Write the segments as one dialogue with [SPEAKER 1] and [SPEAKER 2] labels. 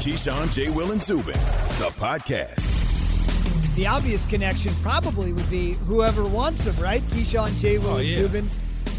[SPEAKER 1] Keyshawn, J. Will, and Zubin, the podcast.
[SPEAKER 2] The obvious connection probably would be whoever wants him, right? Keyshawn, J. Will,
[SPEAKER 3] Oh,
[SPEAKER 2] and
[SPEAKER 3] yeah.
[SPEAKER 2] Zubin,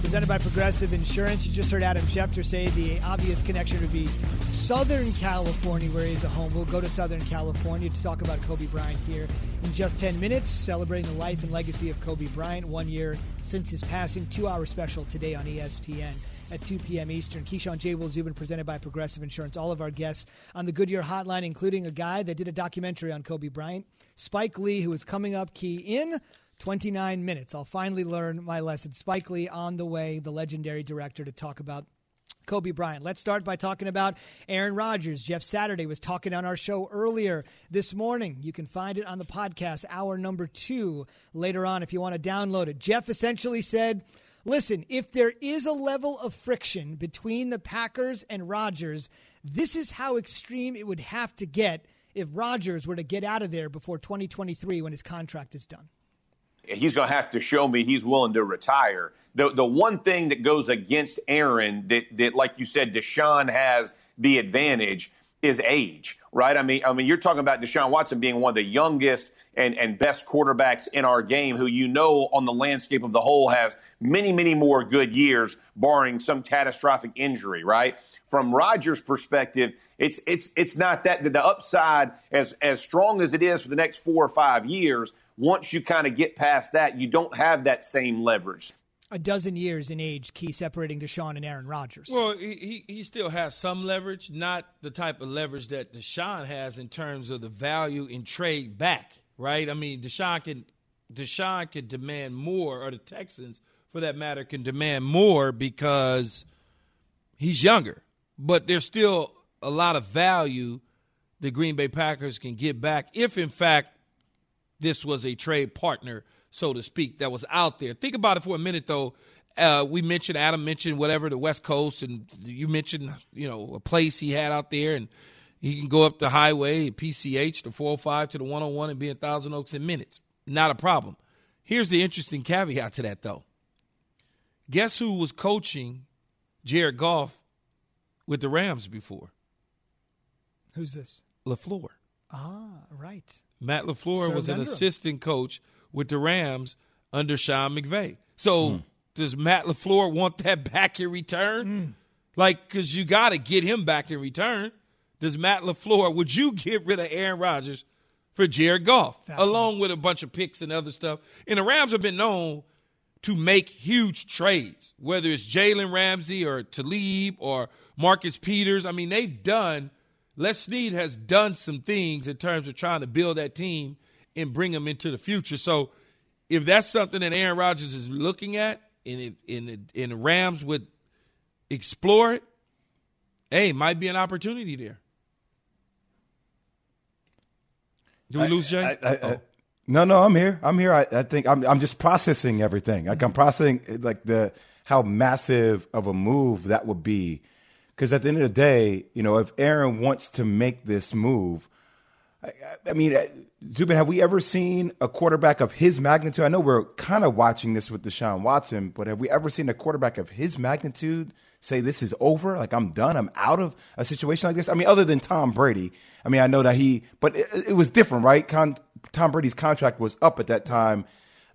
[SPEAKER 2] presented by Progressive Insurance. You just heard Adam Schefter say the obvious connection would be Southern California, where he's a home. We'll go to Southern California to talk about Kobe Bryant here in just 10 minutes, celebrating the life and legacy of Kobe Bryant one year since his passing. Two hour special today on ESPN at 2 p.m. Eastern. Keyshawn J. Will Zubin, presented by Progressive Insurance. All of our guests on the Goodyear Hotline, including a guy that did a documentary on Kobe Bryant, Spike Lee, who is coming up key in 29 minutes. I'll finally learn my lesson. Spike Lee on the way, the legendary director, to talk about Kobe Bryant. Let's start by talking about Aaron Rodgers. Jeff Saturday was talking on our show earlier this morning. You can find it on the podcast, hour number two, later on if you want to download it. Jeff essentially said, Listen, if there is a level of friction between the Packers and Rodgers, this is how extreme it would have to get if Rodgers were to get out of there before 2023 when his contract is done.
[SPEAKER 4] he's going to have to show me he's willing to retire. The the one thing that goes against Aaron that that like you said Deshaun has the advantage is age, right? I mean I mean you're talking about Deshaun Watson being one of the youngest and and best quarterbacks in our game who you know on the landscape of the whole has many many more good years barring some catastrophic injury, right? From Rodgers' perspective, it's it's it's not that the upside as as strong as it is for the next 4 or 5 years once you kind of get past that, you don't have that same leverage.
[SPEAKER 2] A dozen years in age, key separating Deshaun and Aaron Rodgers.
[SPEAKER 3] Well, he, he he still has some leverage, not the type of leverage that Deshaun has in terms of the value in trade back, right? I mean, Deshaun can Deshaun can demand more, or the Texans, for that matter, can demand more because he's younger. But there's still a lot of value the Green Bay Packers can get back if, in fact, this was a trade partner, so to speak, that was out there. Think about it for a minute, though. Uh, we mentioned Adam mentioned whatever the West Coast, and you mentioned you know a place he had out there, and he can go up the highway, PCH, the 405 to the 101, and be in Thousand Oaks in minutes. Not a problem. Here's the interesting caveat to that, though. Guess who was coaching Jared Goff with the Rams before?
[SPEAKER 2] Who's this?
[SPEAKER 3] LaFleur.
[SPEAKER 2] Ah, right.
[SPEAKER 3] Matt LaFleur
[SPEAKER 2] Served
[SPEAKER 3] was an
[SPEAKER 2] under him.
[SPEAKER 3] assistant coach with the Rams under Sean McVay. So does Matt LaFleur want that back in return? Like, because you got to get him back in return. Does Matt LaFleur, would you get rid of Aaron Rodgers for Jared Goff, along with a bunch of picks and other stuff? And the Rams have been known to make huge trades, whether it's Jalen Ramsey or Talib or Marcus Peters. I mean, they've done, Les Snead has done some things in terms of trying to build that team and bring them into the future. So if that's something that Aaron Rodgers is looking at and, it, and, it, and the Rams would explore it, hey, might be an opportunity there. Do we lose Jay?
[SPEAKER 5] I, I, I, no, no, I'm here. I'm here. I, I think I'm. I'm just processing everything. Like I'm processing like the how massive of a move that would be. Because at the end of the day, you know, if Aaron wants to make this move, I, I mean, uh, Zubin, have we ever seen a quarterback of his magnitude? I know we're kind of watching this with Deshaun Watson, but have we ever seen a quarterback of his magnitude say this is over? Like I'm done. I'm out of a situation like this. I mean, other than Tom Brady. I mean, I know that he, but it, it was different, right? Con, Tom Brady's contract was up at that time.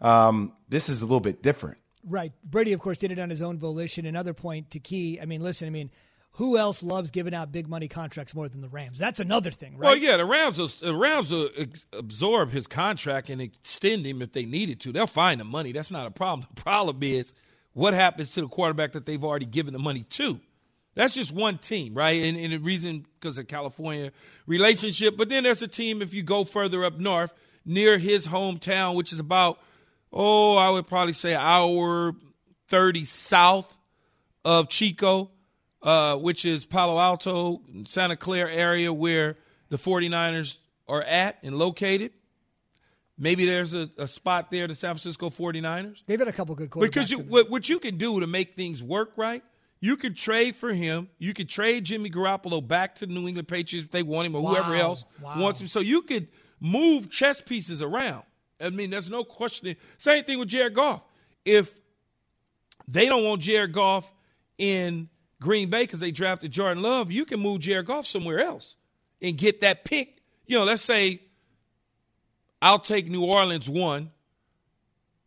[SPEAKER 5] Um, this is a little bit different.
[SPEAKER 2] Right. Brady, of course, did it on his own volition. Another point to key. I mean, listen. I mean, who else loves giving out big money contracts more than the Rams? That's another thing, right?
[SPEAKER 3] Well, yeah, the Rams will, the Rams will ex- absorb his contract and extend him if they needed to. They'll find the money. That's not a problem. The problem is what happens to the quarterback that they've already given the money to. That's just one team, right? And, and the reason because of California relationship. But then there's a team if you go further up north near his hometown, which is about oh, I would probably say hour thirty south of Chico, uh, which is Palo Alto, Santa Clara area where the 49ers are at and located. Maybe there's a, a spot there, the San Francisco 49ers.
[SPEAKER 2] They've had a couple good quarterbacks.
[SPEAKER 3] Because you, what, what you can do to make things work right, you could trade for him. You could trade Jimmy Garoppolo back to the New England Patriots if they want him or whoever else
[SPEAKER 2] Wow.
[SPEAKER 3] wants him. So you could move chess pieces around. I mean, there's no question. Same thing with Jared Goff. If they don't want Jared Goff in Green Bay because they drafted Jordan Love, you can move Jared Goff somewhere else and get that pick. You know, let's say I'll take New Orleans one,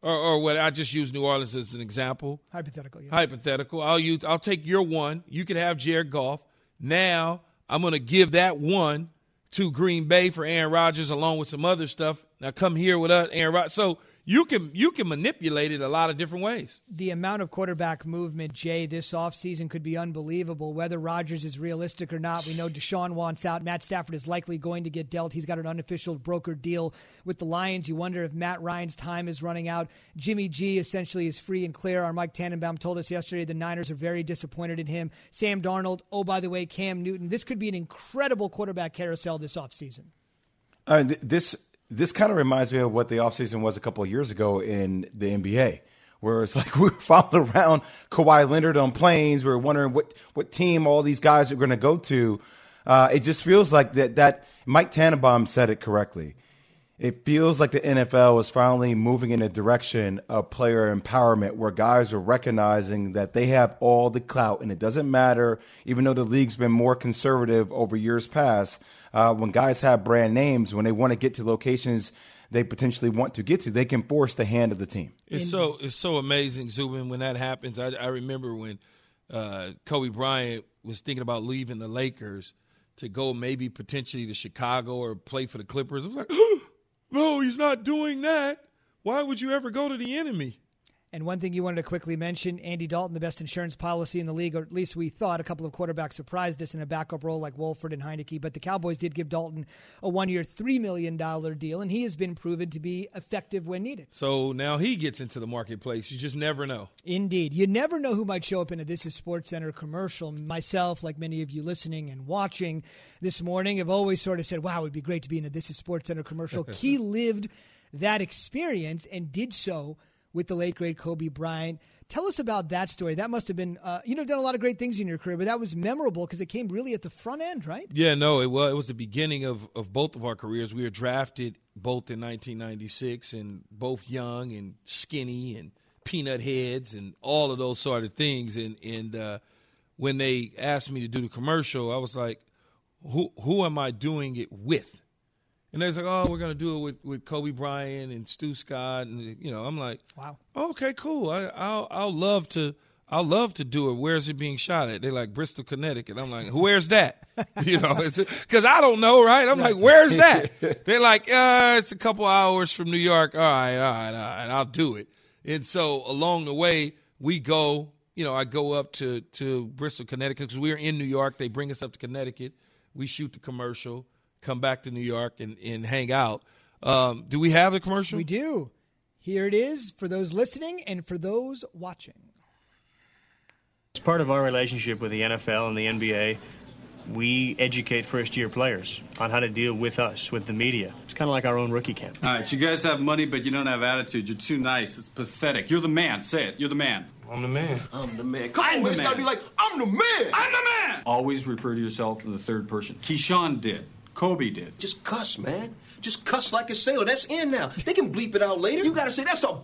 [SPEAKER 3] or, or what I just use New Orleans as an example.
[SPEAKER 2] Hypothetical. Yeah.
[SPEAKER 3] Hypothetical. I'll use. I'll take your one. You can have Jared Goff. Now I'm going to give that one to Green Bay for Aaron Rodgers, along with some other stuff. Now come here with us, Aaron Rodgers. So you can you can manipulate it a lot of different ways.
[SPEAKER 2] The amount of quarterback movement, Jay, this offseason could be unbelievable. Whether Rodgers is realistic or not, we know Deshaun wants out. Matt Stafford is likely going to get dealt. He's got an unofficial broker deal with the Lions. You wonder if Matt Ryan's time is running out. Jimmy G essentially is free and clear. Our Mike Tannenbaum told us yesterday the Niners are very disappointed in him. Sam Darnold, oh, by the way, Cam Newton. This could be an incredible quarterback carousel this offseason.
[SPEAKER 5] Uh, th- this this kind of reminds me of what the offseason was a couple of years ago in the NBA, where it's like we were following around Kawhi Leonard on planes. We were wondering what, what team all these guys are going to go to. Uh, it just feels like that, that Mike Tannenbaum said it correctly. It feels like the NFL is finally moving in a direction of player empowerment where guys are recognizing that they have all the clout and it doesn't matter, even though the league's been more conservative over years past uh, when guys have brand names, when they want to get to locations they potentially want to get to, they can force the hand of the team.
[SPEAKER 3] It's so it's so amazing, Zubin, when that happens. I, I remember when uh, Kobe Bryant was thinking about leaving the Lakers to go maybe potentially to Chicago or play for the Clippers. I was like, no, he's not doing that. Why would you ever go to the enemy?
[SPEAKER 2] And one thing you wanted to quickly mention Andy Dalton, the best insurance policy in the league, or at least we thought. A couple of quarterbacks surprised us in a backup role like Wolford and Heinicke, but the Cowboys did give Dalton a one year, $3 million deal, and he has been proven to be effective when needed.
[SPEAKER 3] So now he gets into the marketplace. You just never know.
[SPEAKER 2] Indeed. You never know who might show up in a This Is SportsCenter commercial. Myself, like many of you listening and watching this morning, have always sort of said, wow, it would be great to be in a This Is SportsCenter commercial. he lived that experience and did so with the late great Kobe Bryant. Tell us about that story. That must have been, uh, you know, done a lot of great things in your career, but that was memorable because it came really at the front end, right?
[SPEAKER 3] Yeah, no, it was. It was the beginning of of both of our careers. We were drafted both in 1996, and both young and skinny and peanut heads and all of those sort of things. And and uh, when they asked me to do the commercial, I was like, who who am I doing it with? And they're like, oh, we're gonna do it with, with Kobe Bryant and Stu Scott, and you know, I'm like,
[SPEAKER 2] wow,
[SPEAKER 3] okay, cool. I, I'll I'll love to I'll love to do it. Where's it being shot at? They're like Bristol, Connecticut. I'm like, where's that? You know, because I don't know, right? I'm like, where's that? They're like, uh, it's a couple hours from New York. All right, all right, all right, I'll do it. And so along the way, we go. You know, I go up to to Bristol, Connecticut because we're in New York. They bring us up to Connecticut. We shoot the commercial come back to New York and, and hang out. Um, do we have a commercial?
[SPEAKER 2] We do. Here it is for those listening and for those watching.
[SPEAKER 6] As part of our relationship with the NFL and the NBA, we educate first year players on how to deal with us, with the media. It's kind of like our own rookie camp.
[SPEAKER 7] All right, you guys have money, but you don't have attitude. You're too nice. It's pathetic. You're the man. Say it. You're the man.
[SPEAKER 6] I'm the man.
[SPEAKER 8] I'm the man. Come
[SPEAKER 7] I'm
[SPEAKER 8] on,
[SPEAKER 7] the
[SPEAKER 8] man. Gotta be like, I'm the man.
[SPEAKER 7] I'm the man! Always refer to yourself in the third person. Keyshawn did. Kobe did.
[SPEAKER 8] Just cuss, man. Just cuss like a sailor. That's in now. They can bleep it out later. You gotta say that's a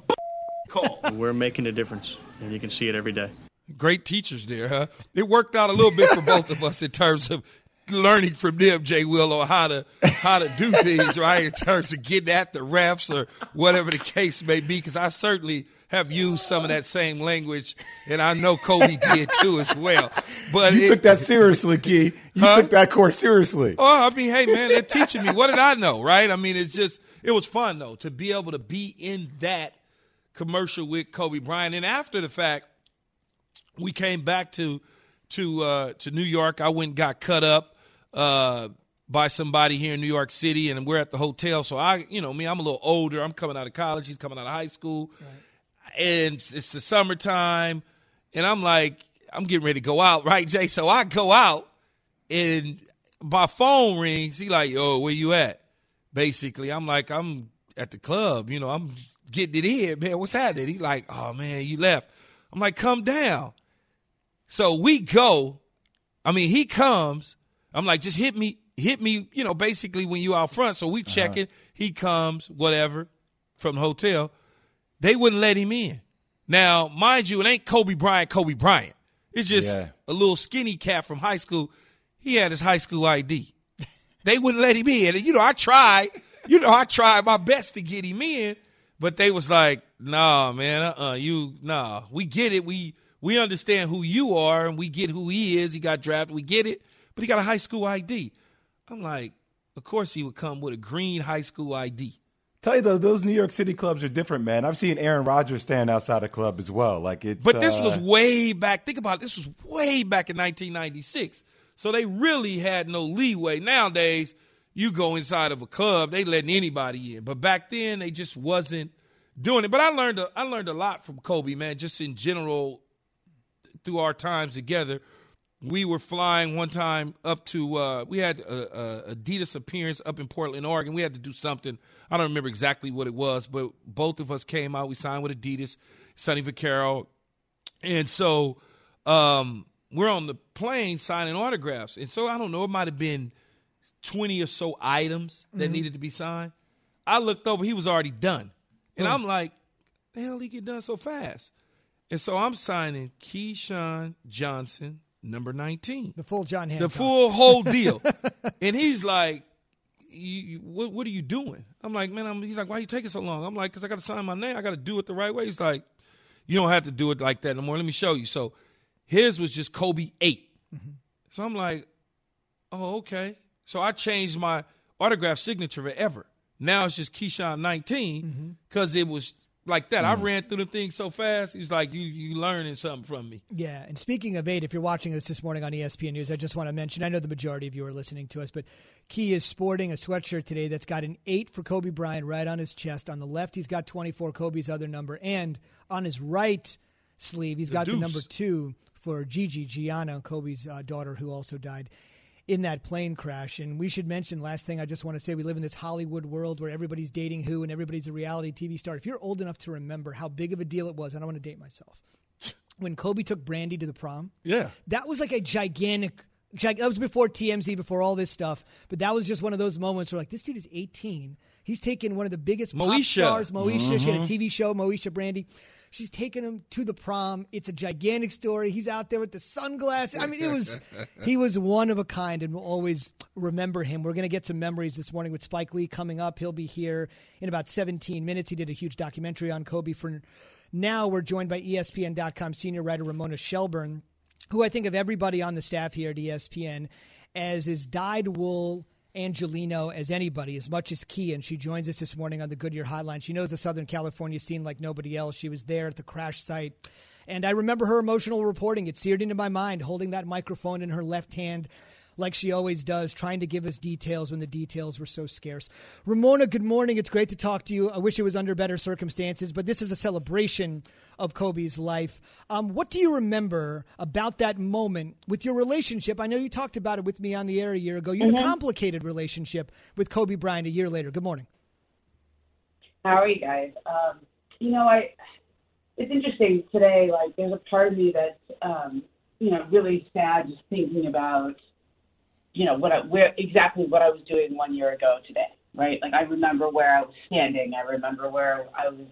[SPEAKER 8] call.
[SPEAKER 6] We're making a difference, and you can see it every day.
[SPEAKER 3] Great teachers there, huh? It worked out a little bit for both of us in terms of learning from them, Jay Will, on how to how to do things, right? In terms of getting at the refs or whatever the case may be, because I certainly have used some of that same language, and I know Kobe did too as well. But
[SPEAKER 5] You
[SPEAKER 3] it-
[SPEAKER 5] took that seriously, Key. You
[SPEAKER 3] Huh?
[SPEAKER 5] took that course seriously.
[SPEAKER 3] Oh, I mean, hey man, they're teaching me. What did I know, right? I mean, it's just it was fun though to be able to be in that commercial with Kobe Bryant. And after the fact, we came back to to uh, to New York. I went and got cut up uh, by somebody here in New York City, and we're at the hotel. So I, you know, me, I'm a little older. I'm coming out of college. He's coming out of high school, and it's, the summertime, and I'm like, I'm getting ready to go out, right, Jay? So I go out, and my phone rings. He like, yo, where you at? Basically, I'm like, I'm at the club. You know, I'm getting it in, man. What's happening? He like, oh man, you left. I'm like, come down. So we go. I mean, he comes. I'm like, just hit me, hit me. You know, basically when you out front. So we uh-huh. check it. He comes, whatever, from the hotel. They wouldn't let him in. Now, mind you, it ain't Kobe Bryant. Kobe Bryant. It's just
[SPEAKER 5] Yeah.
[SPEAKER 3] a little skinny cat from high school. He had his high school ID. they wouldn't let him in. And you know, I tried, you know, I tried my best to get him in, but they was like, "Nah, man, uh, uh you, nah, we get it, we we understand who you are, and we get who he is. He got drafted, we get it, but he got a high school ID." I'm like, of course he would come with a green high school ID.
[SPEAKER 5] Tell you though, those New York City clubs are different, man. I've seen Aaron Rodgers stand outside a club as well. Like it's,
[SPEAKER 3] but this
[SPEAKER 5] uh,
[SPEAKER 3] was way back. Think about it, this was way back in 1996. So they really had no leeway. Nowadays, you go inside of a club, they letting anybody in. But back then, they just wasn't doing it. But I learned a, I learned a lot from Kobe, man. Just in general, through our times together we were flying one time up to uh, we had a, a, Adidas appearance up in Portland, Oregon. We had to do something. I don't remember exactly what it was, but both of us came out. We signed with Adidas, Sonny Vaccaro, and so um, we're on the plane signing autographs. And so I don't know, it might have been twenty or so items that mm-hmm. needed to be signed. I looked over; he was already done, and oh. I'm like, "The hell he get done so fast?" And so I'm signing Keyshawn Johnson number 19.
[SPEAKER 2] The full John Hancock.
[SPEAKER 3] The full whole deal. and he's like, you, what, what, are you doing? I'm like, man, I'm, he's like, why are you taking so long? I'm like, because I got to sign my name. I got to do it the right way. He's like, you don't have to do it like that no more. Let me show you. So his was just Kobe 8. Mm-hmm. So I'm like, oh, okay. So I changed my autograph signature forever. Now it's just Keyshawn 19 because mm-hmm. it was like that. Mm. I ran through the thing so fast. He's like, you you learning something from me.
[SPEAKER 2] Yeah. And speaking of eight, if you're watching this this morning on ESPN News, I just want to mention. I know the majority of you are listening to us, but Key is sporting a sweatshirt today that's got an eight for Kobe Bryant right on his chest. On the left, he's got 24, Kobe's other number, and on his right sleeve, he's the got deuce. the number two for Gigi Gianna, Kobe's uh, daughter, who also died in that plane crash. And we should mention, last thing I just want to say, we live in this Hollywood world where everybody's dating who and everybody's a reality TV star. If you're old enough to remember how big of a deal it was, I don't want to date myself. When Kobe took Brandy to the prom,
[SPEAKER 3] yeah,
[SPEAKER 2] that was like a gigantic. That was before TMZ, before all this stuff. But that was just one of those moments where, like, this dude is 18. He's taken one of the biggest Moesha. pop stars, Moesha. Mm-hmm. She had a mm-hmm. TV show, Moesha Brandy. She's taking him to the prom. It's a gigantic story. He's out there with the sunglasses. I mean, it was he was one of a kind, and we'll always remember him. We're going to get some memories this morning with Spike Lee coming up. He'll be here in about 17 minutes. He did a huge documentary on Kobe. For now, we're joined by ESPN.com senior writer Ramona Shelburne, who I think of everybody on the staff here at ESPN as is dyed wool Angelino as anybody, as much as Key, and she joins us this morning on the Goodyear Hotline. She knows the Southern California scene like nobody else. She was there at the crash site. And I remember her emotional reporting. It seared into my mind, holding that microphone in her left hand like she always does, trying to give us details when the details were so scarce. Ramona, good morning. It's great to talk to you. I wish it was under better circumstances, but this is a celebration of Kobe's life. Um, what do you remember about that moment with your relationship? I know you talked about it with me on the air a year ago. You had mm-hmm. a complicated relationship with Kobe Bryant a year later. Good morning.
[SPEAKER 9] How are you guys? Um, you know, I it's interesting today. Like, there's a part of me that's um, you know really sad just thinking about you know what I, where exactly what I was doing one year ago today, right? Like I remember where I was standing. I remember where I was,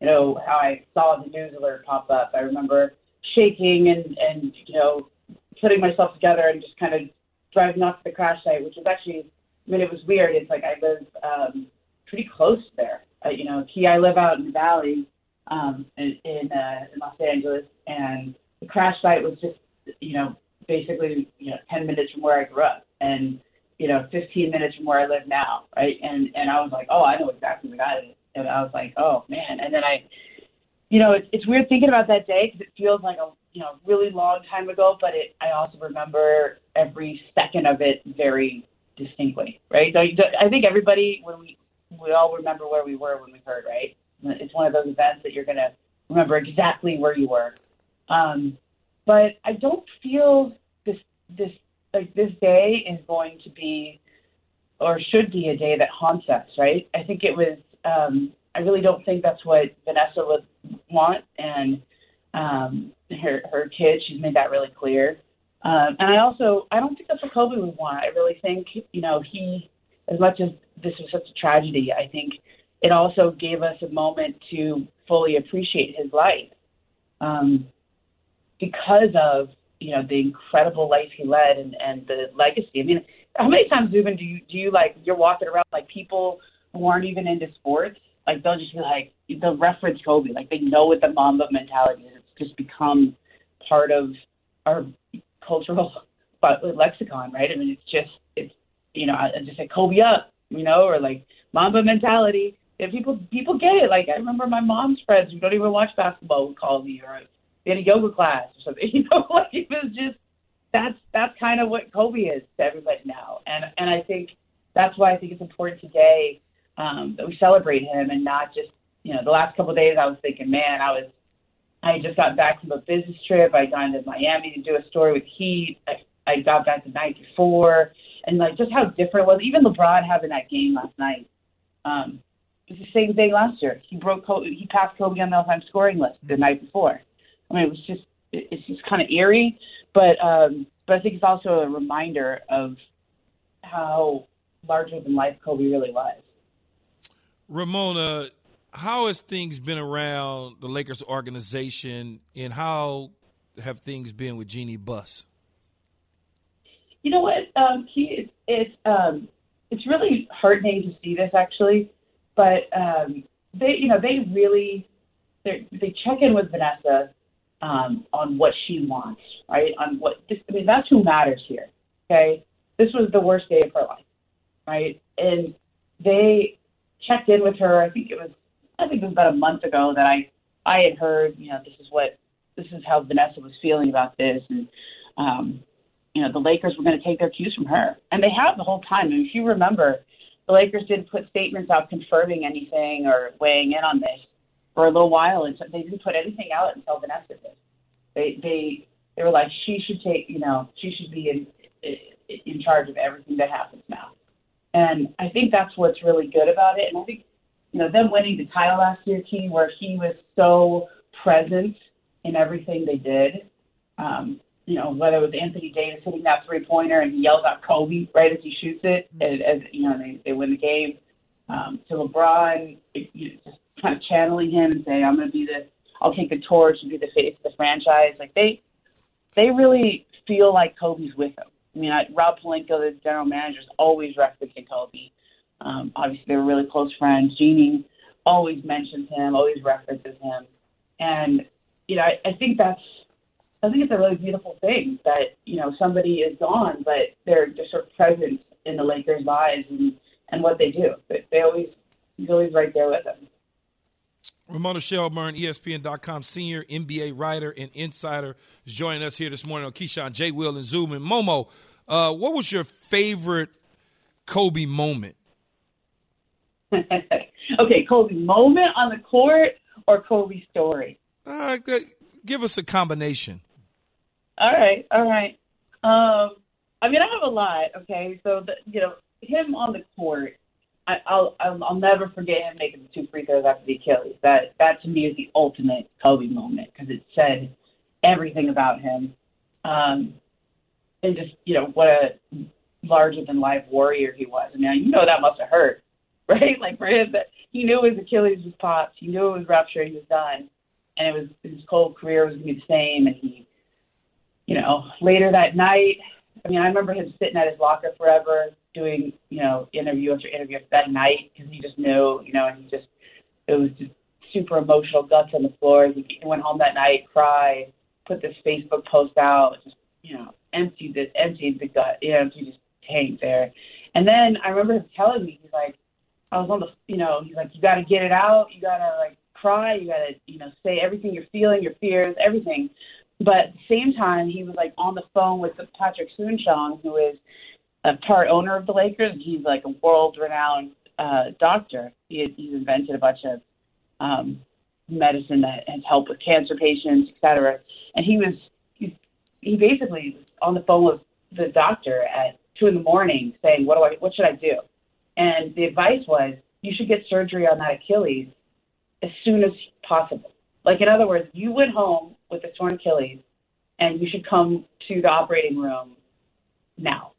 [SPEAKER 9] you know, how I saw the news alert pop up. I remember shaking and and you know putting myself together and just kind of driving off to the crash site, which was actually, I mean, it was weird. It's like I live um, pretty close there. You know, Key, I live out in the valley um, in in, uh, in Los Angeles, and the crash site was just, you know, basically, you know, 10 minutes from where I grew up and you know 15 minutes from where I live now, right? And and I was like, oh, I know exactly what that is, and I was like, oh man, and then I, you know, it's, it's weird thinking about that day because it feels like a you know really long time ago, but it I also remember every second of it very distinctly, right? So I think everybody when we we all remember where we were when we heard, right? It's one of those events that you're gonna remember exactly where you were. Um, but I don't feel this this like this day is going to be or should be a day that haunts us, right? I think it was. Um, I really don't think that's what Vanessa would want, and um, her her kid. She's made that really clear. Um, and I also I don't think that's what Kobe would want. I really think you know he, as much as this was such a tragedy, I think it also gave us a moment to fully appreciate his life um, because of you know the incredible life he led and, and the legacy. I mean, how many times, Zubin, do you do you like you're walking around like people who aren't even into sports, like they'll just be like they'll reference Kobe, like they know what the Mamba mentality is. It's just become part of our cultural lexicon, right? I mean, it's just it's you know, I just say Kobe up, you know, or like Mamba mentality. And people people get it. Like I remember my mom's friends who don't even watch basketball would call me, or had a yoga class or something. You know, like it was just that's that's kind of what Kobe is to everybody now. And and I think that's why I think it's important today um, that we celebrate him and not just you know the last couple of days I was thinking, man, I was I just got back from a business trip. I gone to Miami to do a story with Heat. I, I got back the night before, and like just how different it was. Even LeBron having that game last night. Um, it's the same thing last year. He broke Kobe, he passed Kobe on the all-time scoring list the night before. I mean, it was just it's just kind of eerie, but um, but I think it's also a reminder of how larger than life Kobe really was.
[SPEAKER 3] Ramona, how has things been around the Lakers organization, and how have things been with Jeanie Buss?
[SPEAKER 9] You know what? Um, he it's um, it's really heartening to see this actually, but um, they you know they really they they check in with Vanessa um, on what she wants, right? On what this, I mean, that's who matters here. Okay, this was the worst day of her life, right? And they checked in with her. I think it was I think it was about a month ago that I I had heard you know this is what this is how Vanessa was feeling about this, and um, you know the Lakers were going to take their cues from her, and they have the whole time. And if you remember, the Lakers didn't put statements out confirming anything or weighing in on this for a little while, and so they didn't put anything out until Vanessa did. They they they were like she should take you know she should be in in charge of everything that happens now, and I think that's what's really good about it. And I think you know them winning the title last year, Key, where he was so present in everything they did. Um, you know, whether it was Anthony Davis hitting that three pointer and he yells out Kobe right as he shoots it, as, as you know, they, they win the game. Um, to LeBron, it, you know, just kind of channeling him and saying, "I'm going to be the, I'll take the torch and be the face of the franchise." Like they, they really feel like Kobe's with them. I mean, I, Rob Pelinka, the general manager, is always referencing Kobe. Um, obviously, they were really close friends. Jeanie always mentions him, always references him, and you know, I, I think that's I think it's a really beautiful thing that you know somebody is gone, but they're just sort of present in the Lakers' lives and and what they do. But they always he's always right there with them.
[SPEAKER 3] Ramona Shelburne, ESPN.com senior NBA writer and insider, is joining us here this morning on Keyshawn, J. Will, and Zoom. And Momo, uh, what was your favorite Kobe moment?
[SPEAKER 9] okay, Kobe moment on the court or Kobe story?
[SPEAKER 3] Uh, give us a combination.
[SPEAKER 9] All right, all right. Um, I mean, I have a lot. Okay, so the, you know, him on the court, I'll, I'll I'll never forget him making the two free throws after the Achilles. That that to me is the ultimate Kobe moment because it said everything about him, um, and just you know what a larger than life warrior he was. I mean, you know that must have hurt, right? Like for him, that he knew his Achilles was popped, he knew it was ruptured, he was done, and it was his whole career was gonna be the same, and he you know, later that night, I mean, I remember him sitting at his locker forever, doing, you know, interview after interview that night because he just knew, you know, and he just, it was just super emotional, guts on the floor. He went home that night, cried, put this Facebook post out, just, you know, emptied the, emptied the gut, you know, emptied his tank there. And then I remember him telling me, he's like, I was on the, you know, he's like, you got to get it out. You got to like cry. You got to, you know, say everything you're feeling, your fears, everything. But at the same time, he was like on the phone with Patrick Soon-Shiong, who is a part owner of the Lakers. He's like a world-renowned uh, doctor. He he's invented a bunch of um, medicine that has helped with cancer patients, et cetera. And he was he, he basically was on the phone with the doctor at two in the morning saying, "What do I? What should I do?" And the advice was, "You should get surgery on that Achilles as soon as possible." Like in other words, you went home with a torn Achilles, and you should come to the operating room now.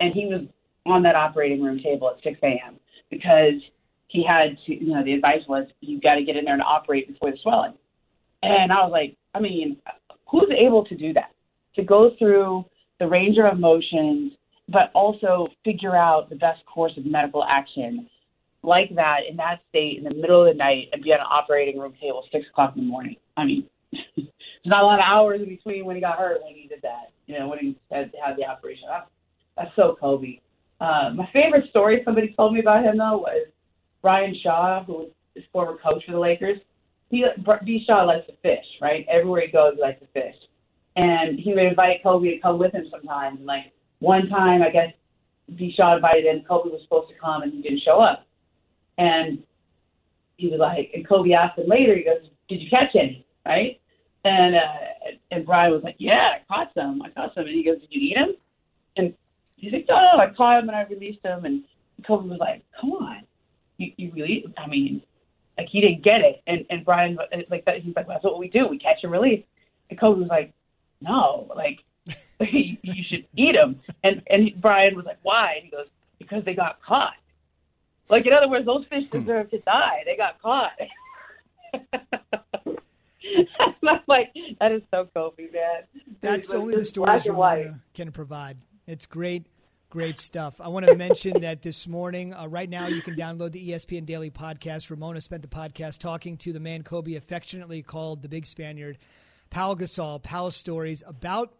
[SPEAKER 9] And he was on that operating room table at 6 a.m. because he had to, you know, the advice was you've got to get in there and operate before the swelling. And I was like, I mean, who's able to do that? To go through the range of emotions, but also figure out the best course of medical action like that in that state in the middle of the night and be on an operating room table six o'clock in the morning. I mean, there's not a lot of hours in between when he got hurt when he did that. You know, when he had, had the operation. That's, that's so Kobe. Uh, my favorite story somebody told me about him though was Brian Shaw, who was his former coach for the Lakers. He B. Shaw likes to fish, right? Everywhere he goes, he likes to fish, and he would invite Kobe to come with him sometimes. And like one time, I guess B. Shaw invited him. Kobe was supposed to come, and he didn't show up. And he was like, and Kobe asked him later. He goes, "Did you catch any?" Right? And uh, and Brian was like, "Yeah, I caught some. I caught some." And he goes, "Did you eat them?" He's like, "No, no, I caught him and I released him." And Kobe was like, "Come on, you, you really? I mean, like he didn't get it." And and Brian uh, like that. He's like, well, "That's what we do. We catch and release." And Kobe was like, "No, like you should eat them." And and Brian was like, "Why?" And he goes, "Because they got caught." Like in other words, those fish hmm. deserve to die. They got caught. I'm like, that is so Kobe, man.
[SPEAKER 2] That's only the stories
[SPEAKER 9] black and white.
[SPEAKER 2] Ramona can provide. It's great, great stuff. I want to mention that this morning, uh, right now, you can download the ESPN Daily podcast. Ramona spent the podcast talking to the man Kobe affectionately called the Big Spaniard, Pau Gasol. Pau's stories about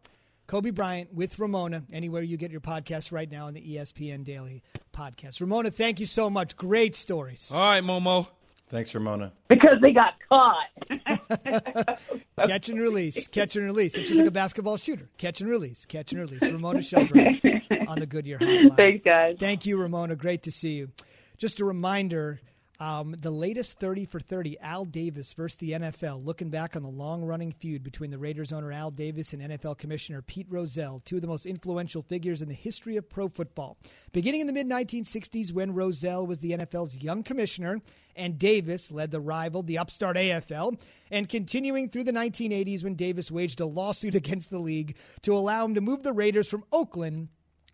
[SPEAKER 2] Kobe Bryant with Ramona. Anywhere you get your podcast right now on the ESPN Daily podcast. Ramona, thank you so much. Great stories.
[SPEAKER 3] All right, Momo.
[SPEAKER 5] Thanks, Ramona.
[SPEAKER 9] Because they got caught.
[SPEAKER 2] Catch and release, catch and release. It's just like a basketball shooter. Catch and release, catch and release. Ramona Shelburne on the Goodyear Hotline.
[SPEAKER 9] Thanks, guys.
[SPEAKER 2] Thank you, Ramona. Great to see you. Just a reminder um, the latest 30 for 30, Al Davis versus the NFL, looking back on the long running feud between the Raiders owner Al Davis and NFL Commissioner Pete Rozelle, two of the most influential figures in the history of pro football. Beginning in the mid 1960s, when Rozelle was the NFL's young commissioner and Davis led the rival, the upstart AFL, and continuing through the 1980s when Davis waged a lawsuit against the league to allow him to move the Raiders from Oakland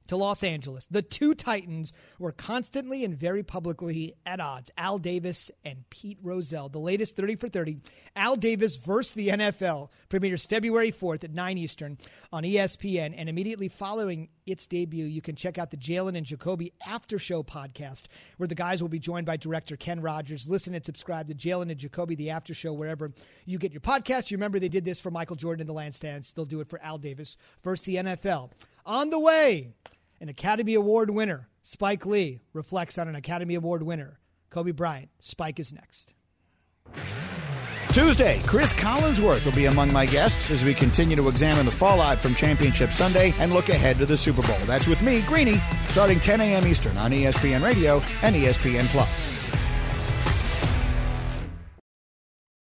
[SPEAKER 2] to Los Angeles. The two Titans were constantly and very publicly at odds. Al Davis and Pete Rozelle. The latest 30 for 30. Al Davis versus the NFL premieres February 4th at 9 Eastern on ESPN. And immediately following its debut, you can check out the Jalen and Jacoby After Show podcast, where the guys will be joined by director Ken Rodgers. Listen and subscribe to Jalen and Jacoby, the After Show, wherever you get your podcast. You remember they did this for Michael Jordan in the Last Dance. They'll do it for Al Davis versus the NFL. On the way, an Academy Award winner, Spike Lee, reflects on an Academy Award winner, Kobe Bryant. Spike is next.
[SPEAKER 10] Tuesday, Chris Collinsworth will be among my guests as we continue to examine the fallout from Championship Sunday and look ahead to the Super Bowl. That's with me, Greeny, starting 10 a.m. Eastern on ESPN Radio and ESPN Plus.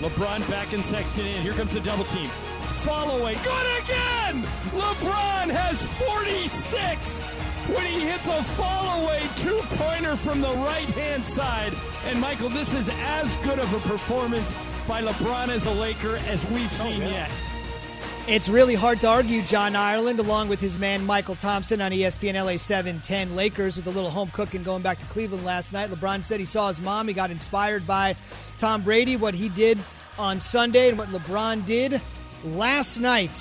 [SPEAKER 11] LeBron back in Sexton in. Here comes the double team. Follow away. Good again! LeBron has 46 when he hits a fall away two pointer from the right hand side. And Mychal, this is as good of a performance by LeBron as a Laker as we've oh, seen yet.
[SPEAKER 2] It's really hard to argue John Ireland along with his man Mychal Thompson on ESPN LA 710 Lakers with a little home cooking going back to Cleveland last night. LeBron said he saw his mom. He got inspired by Tom Brady, what he did on Sunday, and what LeBron did last night.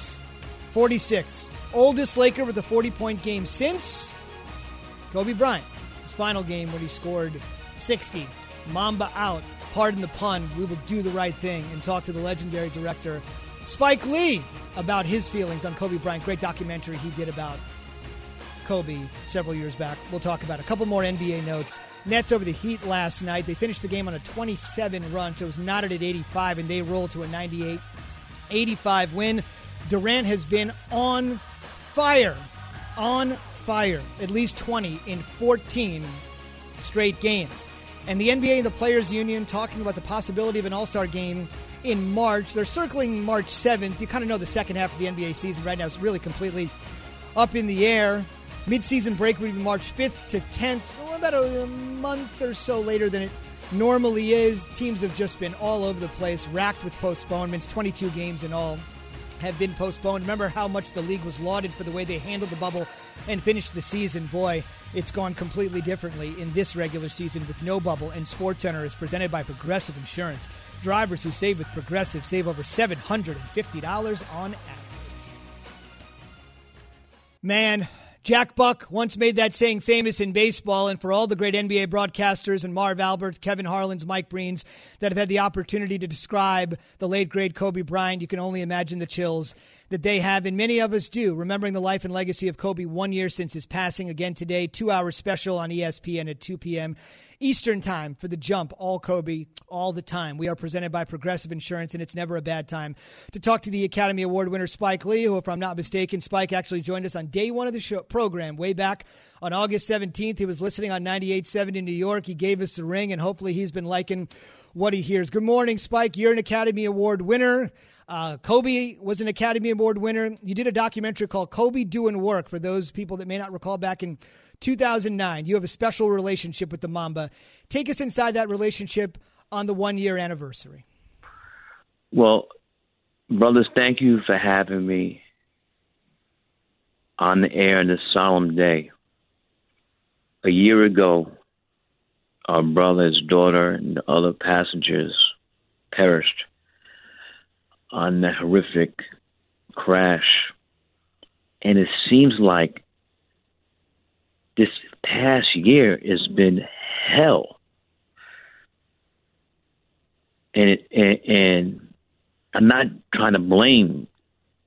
[SPEAKER 2] 46. Oldest Laker with a 40 point game since Kobe Bryant. His final game when he scored 60. Mamba out. Pardon the pun. We will do the right thing and talk to the legendary director Spike Lee about his feelings on Kobe Bryant. Great documentary he did about Kobe several years back. We'll talk about a couple more NBA notes. Nets over the Heat last night. They finished the game on a 27 run, so it was knotted at 85, and they rolled to a 98 85 win. Durant has been on fire. On fire. At least 20 in 14 straight games. And the NBA and the Players Union talking about the possibility of an All Star game in March. They're circling March 7th. You kind of know the second half of the NBA season right now is really completely up in the air. Midseason break would be March 5th to 10th, about a month or so later than it normally is. Teams have just been all over the place, racked with postponements. 22 games in all have been postponed. Remember how much the league was lauded for the way they handled the bubble and finished the season. Boy, it's gone completely differently in this regular season with no bubble. And SportsCenter is presented by Progressive Insurance. Drivers who save with Progressive save over $750 on average. Man, Jack Buck once made that saying famous in baseball, and for all the great NBA broadcasters and Marv Albert, Kevin Harlan's, Mike Breen's that have had the opportunity to describe the late great Kobe Bryant, you can only imagine the chills that they have, and many of us do, remembering the life and legacy of Kobe one year since his passing. Again today, two hour special on ESPN at 2 p.m. Eastern Time for the jump, all Kobe, all the time. We are presented by Progressive Insurance, and it's never a bad time to talk to the Academy Award winner Spike Lee, who, if I'm not mistaken, Spike actually joined us on day one of the show program way back on August 17th. He was listening on 98.7 in New York. He gave us the ring, and hopefully he's been liking what he hears. Good morning, Spike. You're an Academy Award winner. Uh, Kobe was an Academy Award winner. You did a documentary called Kobe Doing Work for those people that may not recall back in 2009. You have a special relationship with the Mamba. Take us inside that relationship on the one year anniversary.
[SPEAKER 12] Well, brothers, thank you for having me on the air on this solemn day. A year ago, our brother's daughter, and other passengers perished on that horrific crash. And it seems like this past year has been hell. And it, and, and I'm not trying to blame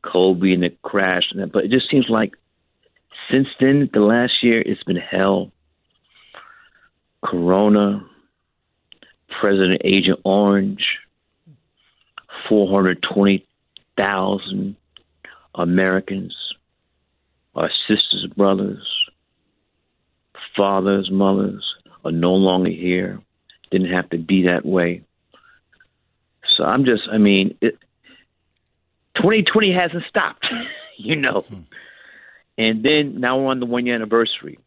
[SPEAKER 12] Kobe and the crash, and that, but it just seems like since then, the last year, it's been hell. Corona, President Agent Orange, 420,000 Americans, our sisters, brothers, fathers, mothers are no longer here. Didn't have to be that way. So I'm just, I mean, it, 2020 hasn't stopped, you know. Hmm. And then now we're on the one year anniversary.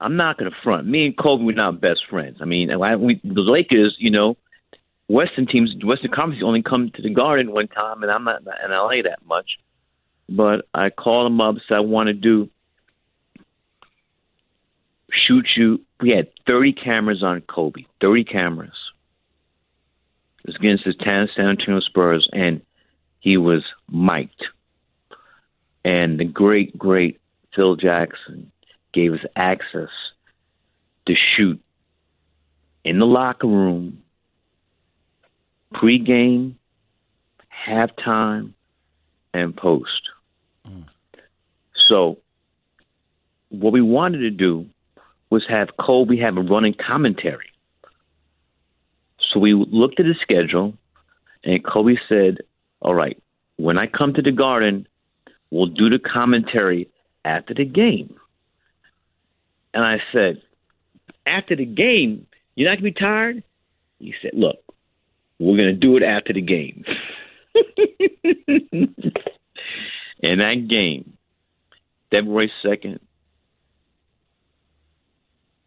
[SPEAKER 12] I'm not going to front. Me and Kobe were not best friends. I mean, I, we, the Lakers, you know, Western teams, Western Conference only come to the Garden one time, and I'm not in LA that much. But I called him up, said I want to do shoot you. We had 30 cameras on Kobe, 30 cameras. It was against the San Antonio Spurs, and he was mic'd. And the great, great Phil Jackson gave us access to shoot in the locker room, pregame, halftime, and post. Mm. So, what we wanted to do was have Kobe have a running commentary. So we looked at his schedule, and Kobe said, "All right, when I come to the Garden, we'll do the commentary after the game." And I said, "After the game, you're not gonna be tired?" He said, "Look, we're gonna do it after the game." and that game, February second,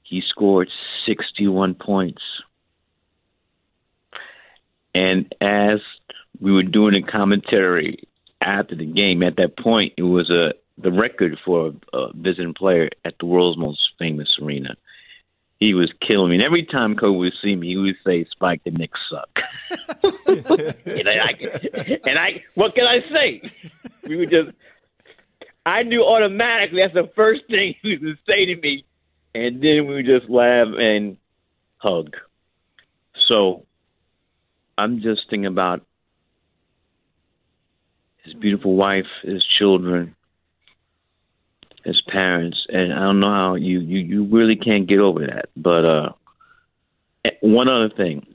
[SPEAKER 12] he scored 61 points. And as we were doing a commentary, after the game. At that point, it was a the record for a visiting player at the world's most famous arena. He was killing me. And every time Kobe would see me, he would say, Spike, the Knicks suck. and, I, and I, what can I say? We would just, I knew automatically that's the first thing he would say to me. And then we just laugh and hug. So I'm just thinking about his beautiful wife, his children, his parents, and I don't know how you you you really can't get over that. But uh, one other thing,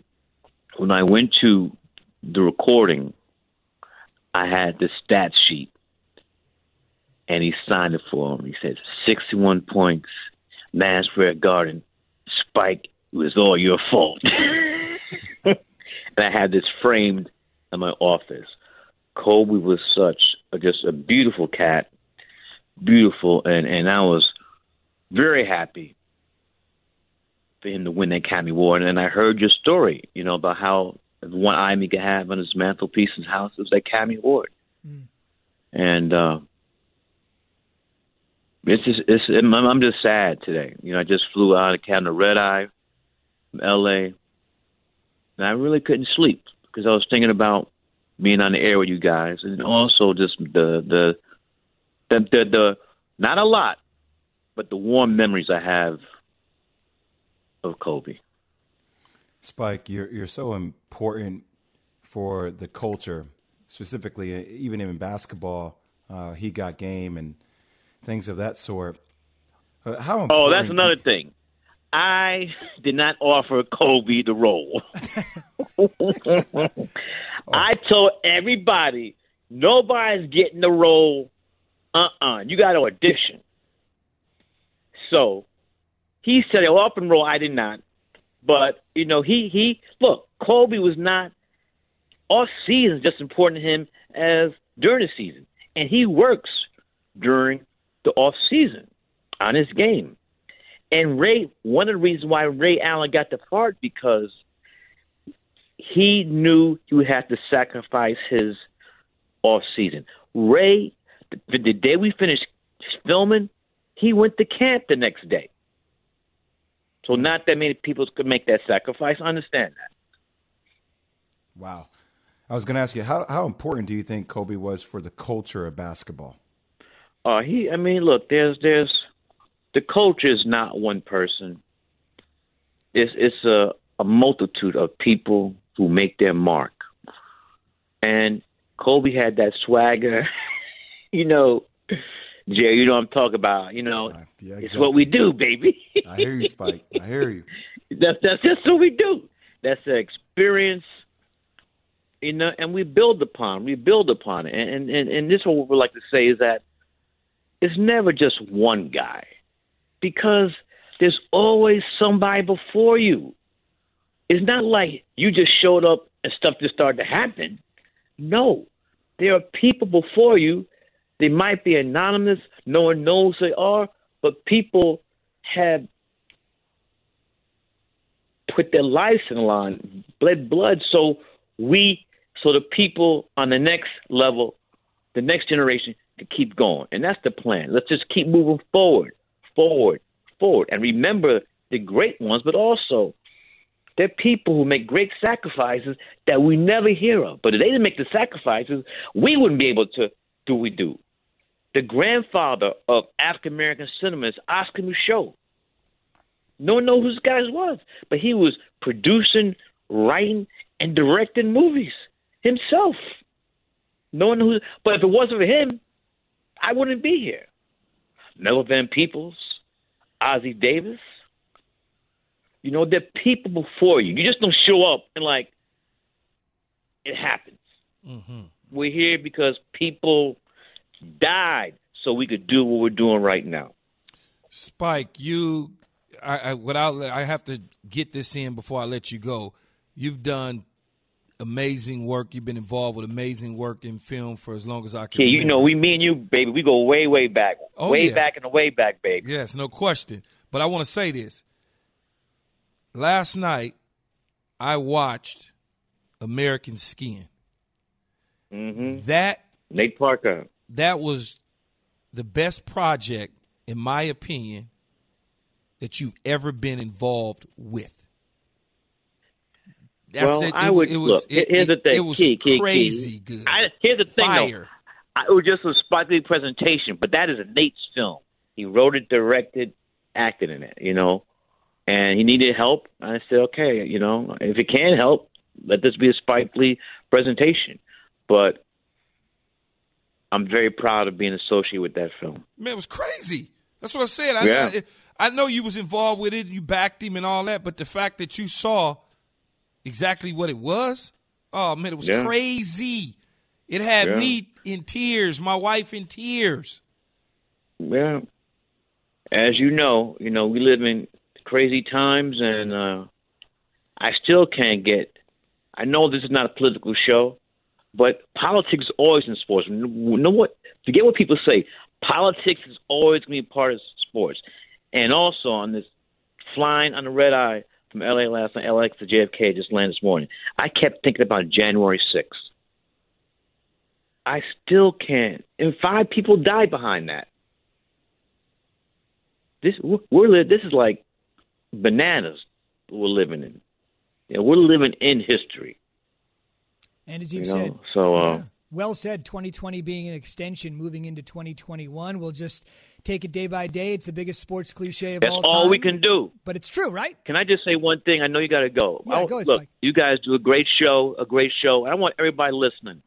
[SPEAKER 12] when I went to the recording, I had the stat sheet, and he signed it for him. He said sixty-one points, Madison Square Garden, Spike. It was all your fault. and I had this framed in my office. Kobe was such a, just a beautiful cat, beautiful, and and I was very happy for him to win that Academy Award. And I heard your story, you know, about how the one item he could have on his mantelpiece in his house was that Academy Award. Mm. And uh, it's just it's I'm just sad today. You know, I just flew out of Canada, red eye, from L.A. And I really couldn't sleep because I was thinking about being on the air with you guys, and also just the the the the, the not a lot, but the warm memories I have of Kobe.
[SPEAKER 5] Spike, you're you're so important for the culture, specifically uh, even in basketball. Uh, he got game and things of that sort. Uh, how?
[SPEAKER 12] Oh, that's another thing. I did not offer Kobe the role. I told everybody nobody's getting the role. Uh uh-uh. uh You got to audition. So he said, "Oh, up and roll." I did not. But you know, he he look. Kobe was not off season just important to him as during the season, and he works during the off season on his game. And Ray, one of the reasons why Ray Allen got the part because he knew he would have to sacrifice his off season. Ray, the, the day we finished filming, he went to camp the next day. So not that many people could make that sacrifice. I understand that.
[SPEAKER 5] Wow. I was going to ask you how how important do you think Kobe was for the culture of basketball?
[SPEAKER 12] Uh, he. I mean, look. There's there's the culture is not one person. It's it's a, a multitude of people who make their mark. And Kobe had that swagger, you know, Jerry, you know what I'm talking about. You know, yeah, exactly. it's what we do, baby.
[SPEAKER 5] I hear you, Spike. I hear you.
[SPEAKER 12] That's that's just what we do. That's the experience, you know, and we build upon. We build upon it, and and and this is what we like to say is that it's never just one guy because there's always somebody before you. It's not like you just showed up and stuff just started to happen. No, there are people before you. They might be anonymous, no one knows they are, but people have put their lives in line, bled blood, so we, so the people on the next level, the next generation, can keep going. And that's the plan. Let's just keep moving forward forward, forward. And remember the great ones, but also there are people who make great sacrifices that we never hear of. But if they didn't make the sacrifices, we wouldn't be able to do what we do. The grandfather of African American cinema is Oscar Micheaux. No one knows who this guy was, but he was producing, writing, and directing movies himself. No one who, but if it wasn't for him, I wouldn't be here. Melvin Van Peebles, Ossie Davis. You know, there are people before you. You just don't show up and like it happens. Mm-hmm. We're here because people died so we could do what we're doing right now.
[SPEAKER 3] Spike, you, I, I without, I have to get this in before I let you go. You've done amazing work. You've been involved with amazing work in film for as long as I can.
[SPEAKER 12] Yeah, you know, we, me and you, baby, we go way, way back, oh, way yeah. back and the way back, baby.
[SPEAKER 3] Yes, no question. But I want to say this. Last night, I watched American Skin.
[SPEAKER 12] Mm-hmm.
[SPEAKER 3] That
[SPEAKER 12] Nate Parker.
[SPEAKER 3] That was the best project, in my opinion, that you've ever been involved with. That's
[SPEAKER 12] well,
[SPEAKER 3] it.
[SPEAKER 12] I would
[SPEAKER 3] it was-
[SPEAKER 12] look.
[SPEAKER 3] it-
[SPEAKER 12] here's the thing.
[SPEAKER 3] it was
[SPEAKER 12] key, key,
[SPEAKER 3] crazy
[SPEAKER 12] key.
[SPEAKER 3] good.
[SPEAKER 12] I, here's the thing, though.
[SPEAKER 3] Fire.
[SPEAKER 12] I, it was just a Spike Lee presentation, but that is a Nate's film. He wrote it, directed, acted in it. You know, and he needed help. I said, okay, you know, if it can help, let this be a Spike Lee presentation. But I'm very proud of being associated with that film.
[SPEAKER 3] Man, it was crazy. That's what I said. I,
[SPEAKER 12] Yeah.
[SPEAKER 3] I, I know you was involved with it, you backed him and all that, but the fact that you saw exactly what it was, oh man, it was
[SPEAKER 12] Yeah.
[SPEAKER 3] crazy. It had
[SPEAKER 12] Yeah.
[SPEAKER 3] me in tears, my wife in tears.
[SPEAKER 12] Yeah. As you know, you know, we live in crazy times and uh I still can't get I know this is not a political show, but politics is always in sports. You know what forget what people say. Politics is always gonna be part of sports. And also on this flying on the red eye from LA last night, LAX to JFK just landed this morning. I kept thinking about January sixth. I still can't. And five people died behind that. This we're this is like bananas we're living in. You know, we're living in history.
[SPEAKER 2] And as
[SPEAKER 12] You
[SPEAKER 2] you've
[SPEAKER 12] know,
[SPEAKER 2] said,
[SPEAKER 12] so uh,
[SPEAKER 2] well said, 2020 being an extension moving into 2021. We'll just take it day by day. It's the biggest sports cliche of
[SPEAKER 12] that's
[SPEAKER 2] all time.
[SPEAKER 12] all we can do.
[SPEAKER 2] But it's true, right?
[SPEAKER 12] Can I just say one thing? I know you got to go.
[SPEAKER 2] Yeah, go ahead,
[SPEAKER 12] look,
[SPEAKER 2] Spike.
[SPEAKER 12] you guys do a great show, a great show. I want everybody listening.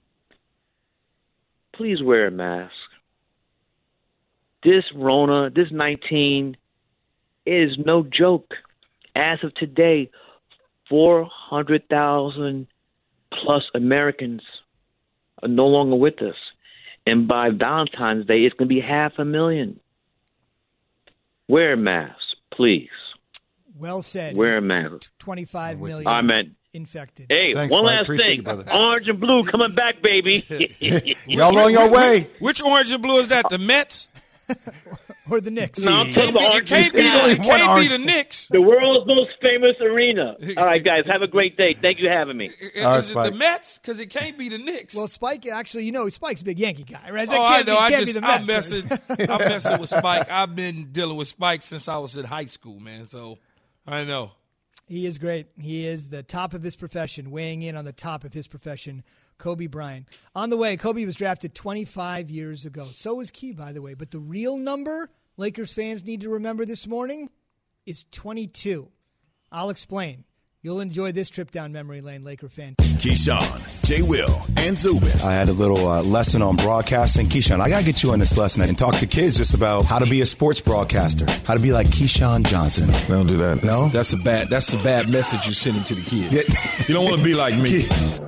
[SPEAKER 12] Please wear a mask. This Rona, this 19, is no joke. As of today, 400,000 plus Americans are no longer with us. And by Valentine's Day, it's going to be half a million. Wear a mask, please.
[SPEAKER 2] Well said.
[SPEAKER 12] Wear a mask.
[SPEAKER 2] 25 million
[SPEAKER 12] I meant
[SPEAKER 2] infected.
[SPEAKER 12] Hey,
[SPEAKER 5] Thanks,
[SPEAKER 12] one
[SPEAKER 5] Mike.
[SPEAKER 12] last thing. Orange and blue coming back, baby.
[SPEAKER 5] Y'all on your way.
[SPEAKER 3] Which orange and blue is that? The Mets?
[SPEAKER 2] or the Knicks?
[SPEAKER 12] No, I'm talking about
[SPEAKER 3] It can't
[SPEAKER 12] and
[SPEAKER 3] be,
[SPEAKER 12] blue.
[SPEAKER 3] it can't be the Knicks.
[SPEAKER 12] The world's most famous arena. All right, guys, have a great day. Thank you for having me.
[SPEAKER 3] Is it the Mets? Because it can't be the Knicks.
[SPEAKER 2] Well, Spike, actually, you know, Spike's a big Yankee guy, right? That
[SPEAKER 3] oh, I know.
[SPEAKER 2] Be,
[SPEAKER 3] I just,
[SPEAKER 2] be
[SPEAKER 3] I'm messing. I'm messing with Spike. I've been dealing with Spike since I was in high school, man. So I know.
[SPEAKER 2] He is great. He is the top of his profession, weighing in on the top of his profession, Kobe Bryant. On the way, Kobe was drafted 25 years ago. So was Key, by the way. But the real number Lakers fans need to remember this morning is 22. I'll explain. You'll enjoy this trip down memory lane, Laker fan.
[SPEAKER 1] Keyshawn, J. Will, and Zubin.
[SPEAKER 5] I had a little uh, lesson on broadcasting. Keyshawn, I got to get you on this lesson and talk to kids just about how to be a sports broadcaster, how to be like Keyshawn Johnson.
[SPEAKER 13] Don't do that.
[SPEAKER 5] No?
[SPEAKER 13] That's a bad that's a bad message you're sending to the kids. You don't want to be like me.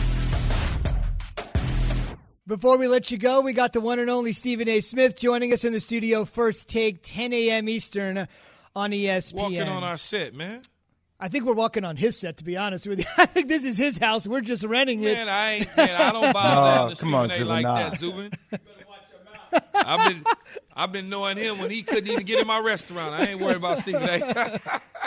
[SPEAKER 2] Before we let you go, we got the one and only Stephen A. Smith joining us in the studio. First take, 10 a.m. Eastern on ESPN.
[SPEAKER 3] Walking on our set, man.
[SPEAKER 2] I think we're walking on his set, to be honest with you. I think this is his house. We're just renting it.
[SPEAKER 3] Man, I ain't. Man, I don't buy
[SPEAKER 5] No,
[SPEAKER 3] that. to
[SPEAKER 5] come on,
[SPEAKER 3] Stephen A.
[SPEAKER 5] Zubin,
[SPEAKER 3] like
[SPEAKER 5] nah.
[SPEAKER 3] that, Zubin. I've been, I've been knowing him when he couldn't even get in my restaurant. I ain't worried about Stephen A.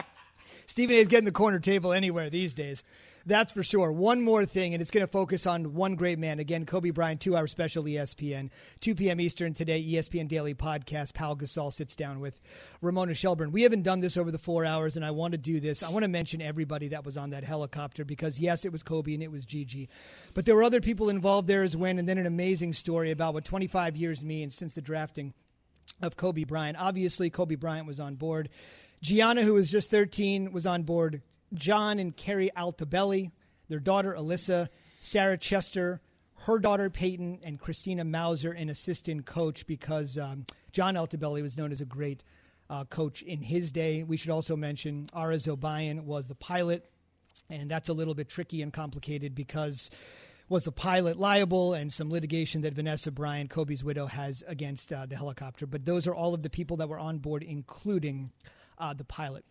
[SPEAKER 2] Stephen A. is getting the corner table anywhere these days. That's for sure. One more thing, and it's going to focus on one great man. Again, Kobe Bryant, two hour special ESPN, 2 p.m. Eastern today, ESPN Daily Podcast. Pau Gasol sits down with Ramona Shelburne. We haven't done this over the four hours, and I want to do this. I want to mention everybody that was on that helicopter because, yes, it was Kobe and it was Gigi, but there were other people involved there as well, and then an amazing story about what 25 years means since the drafting of Kobe Bryant. Obviously, Kobe Bryant was on board. Gianna, who was just 13, was on board. John and Keri Altobelli, their daughter Alyssa, Sarah Chester, her daughter Peyton, and Christina Mauser, an assistant coach, because um, John Altobelli was known as a great uh, coach in his day. We should also mention Ara Zobayan was the pilot, and that's a little bit tricky and complicated because was the pilot liable and some litigation that Vanessa Bryant, Kobe's widow, has against uh, the helicopter. But those are all of the people that were on board, including uh, the pilot.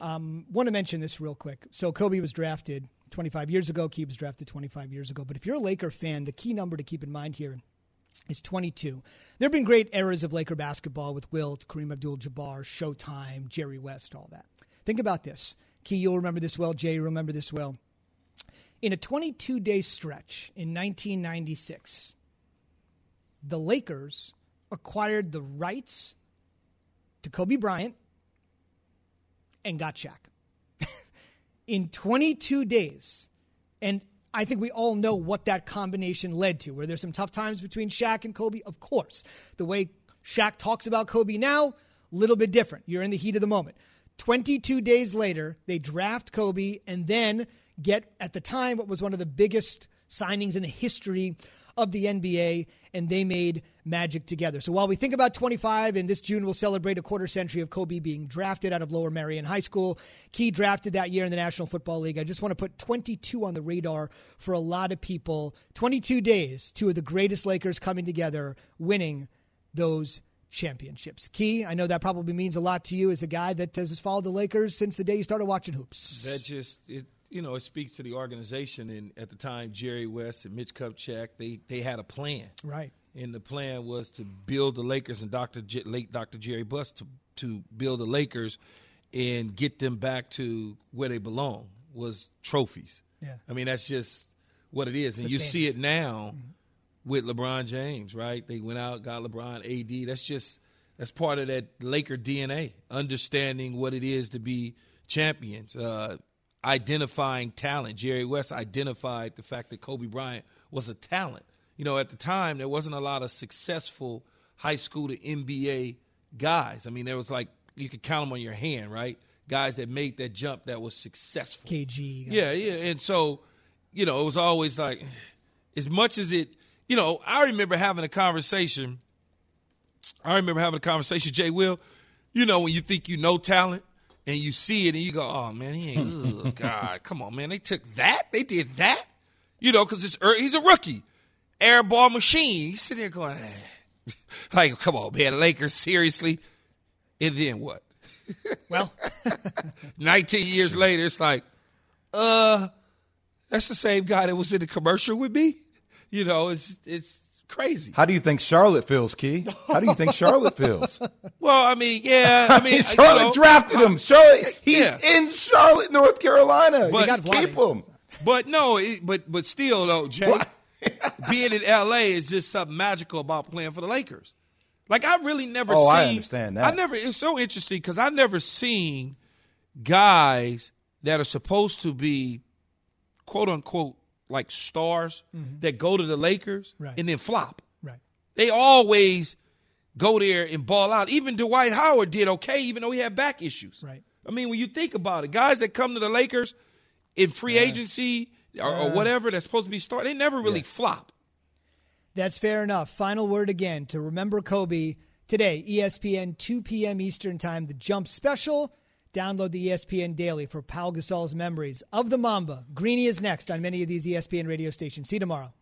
[SPEAKER 2] Um, Want to mention this real quick. So Kobe was drafted 25 years ago. Key was drafted 25 years ago. But if you're a Laker fan, the key number to keep in mind here is 22. There have been great eras of Laker basketball with Wilt, Kareem Abdul-Jabbar, Showtime, Jerry West, all that. Think about this. Key, you'll remember this well. Jay, you remember this well. In a 22 day stretch in 1996, the Lakers acquired the rights to Kobe Bryant and got Shaq. in 22 days. And I think we all know what that combination led to. Were there some tough times between Shaq and Kobe? Of course. The way Shaq talks about Kobe now, a little bit different. You're in the heat of the moment. 22 days later, they draft Kobe and then get, at the time, what was one of the biggest signings in the history of the NBA, and they made magic together. So while we think about 25, and this June we'll celebrate a quarter century of Kobe being drafted out of Lower Merion High School, Key drafted that year in the National Football League. I just want to put 22 on the radar for a lot of people. 22 days, two of the greatest Lakers coming together, winning those championships. Key, I know that probably means a lot to you as a guy that has followed the Lakers since the day you started watching hoops.
[SPEAKER 3] That just it you know, it speaks to the organization. And at the time, Jerry West and Mitch Kupchak, they they had a plan,
[SPEAKER 2] right?
[SPEAKER 3] And the plan was to build the Lakers and Dr. J- late Dr. Jerry Buss to to build the Lakers and get them back to where they belong was trophies.
[SPEAKER 2] Yeah,
[SPEAKER 3] I mean that's just what it is, and you see it now mm-hmm. with LeBron James, right? They went out, got LeBron, AD. That's just that's part of that Laker DNA, understanding what it is to be champions. Uh, identifying talent. Jerry West identified the fact that Kobe Bryant was a talent. You know, at the time, there wasn't a lot of successful high school to NBA guys. I mean, there was like, you could count them on your hand, right? Guys that made that jump that was successful.
[SPEAKER 2] KG.
[SPEAKER 3] Yeah, yeah. And so, you know, it was always like, as much as it, you know, I remember having a conversation. I remember having a conversation, Jay Will, you know, when you think you know talent and you see it and you go, oh man, he ain't. oh God, come on, man. They took that. They did that. You know, because it's he's a rookie, airball machine. He's sitting there going, eh. like, come on, man, Lakers seriously. And then what?
[SPEAKER 2] Well,
[SPEAKER 3] 19 years later, it's like, uh, that's the same guy that was in the commercial with me. You know, it's it's crazy.
[SPEAKER 5] How do you think Charlotte feels, Key? How do you think Charlotte feels?
[SPEAKER 3] Well, I mean, yeah, I mean,
[SPEAKER 5] Charlotte
[SPEAKER 3] you know,
[SPEAKER 5] drafted him. Charlotte, he's
[SPEAKER 3] yeah.
[SPEAKER 5] in Charlotte, North Carolina.
[SPEAKER 3] But-
[SPEAKER 5] you got to keep him.
[SPEAKER 3] But no, it, but but still though, Jay, being in LA is just something magical about playing for the Lakers. Like I really never
[SPEAKER 5] Oh,
[SPEAKER 3] seen.
[SPEAKER 5] I understand that.
[SPEAKER 3] I never. It's so interesting because I never seen guys that are supposed to be quote unquote like stars
[SPEAKER 2] Mhm.
[SPEAKER 3] that go to the Lakers
[SPEAKER 2] Right.
[SPEAKER 3] and then flop.
[SPEAKER 2] Right.
[SPEAKER 3] They always go there and ball out. Even Dwight Howard did okay, even though he had back issues.
[SPEAKER 2] Right.
[SPEAKER 3] I mean, when you think about it, guys that come to the Lakers in free agency or, or whatever that's supposed to be started, they never really flop.
[SPEAKER 2] That's fair enough. Final word again to remember Kobe today, ESPN 2 p.m. Eastern Time, the Jump Special. Download the ESPN Daily for Pau Gasol's memories of the Mamba. Greeny is next on many of these ESPN radio stations. See you tomorrow.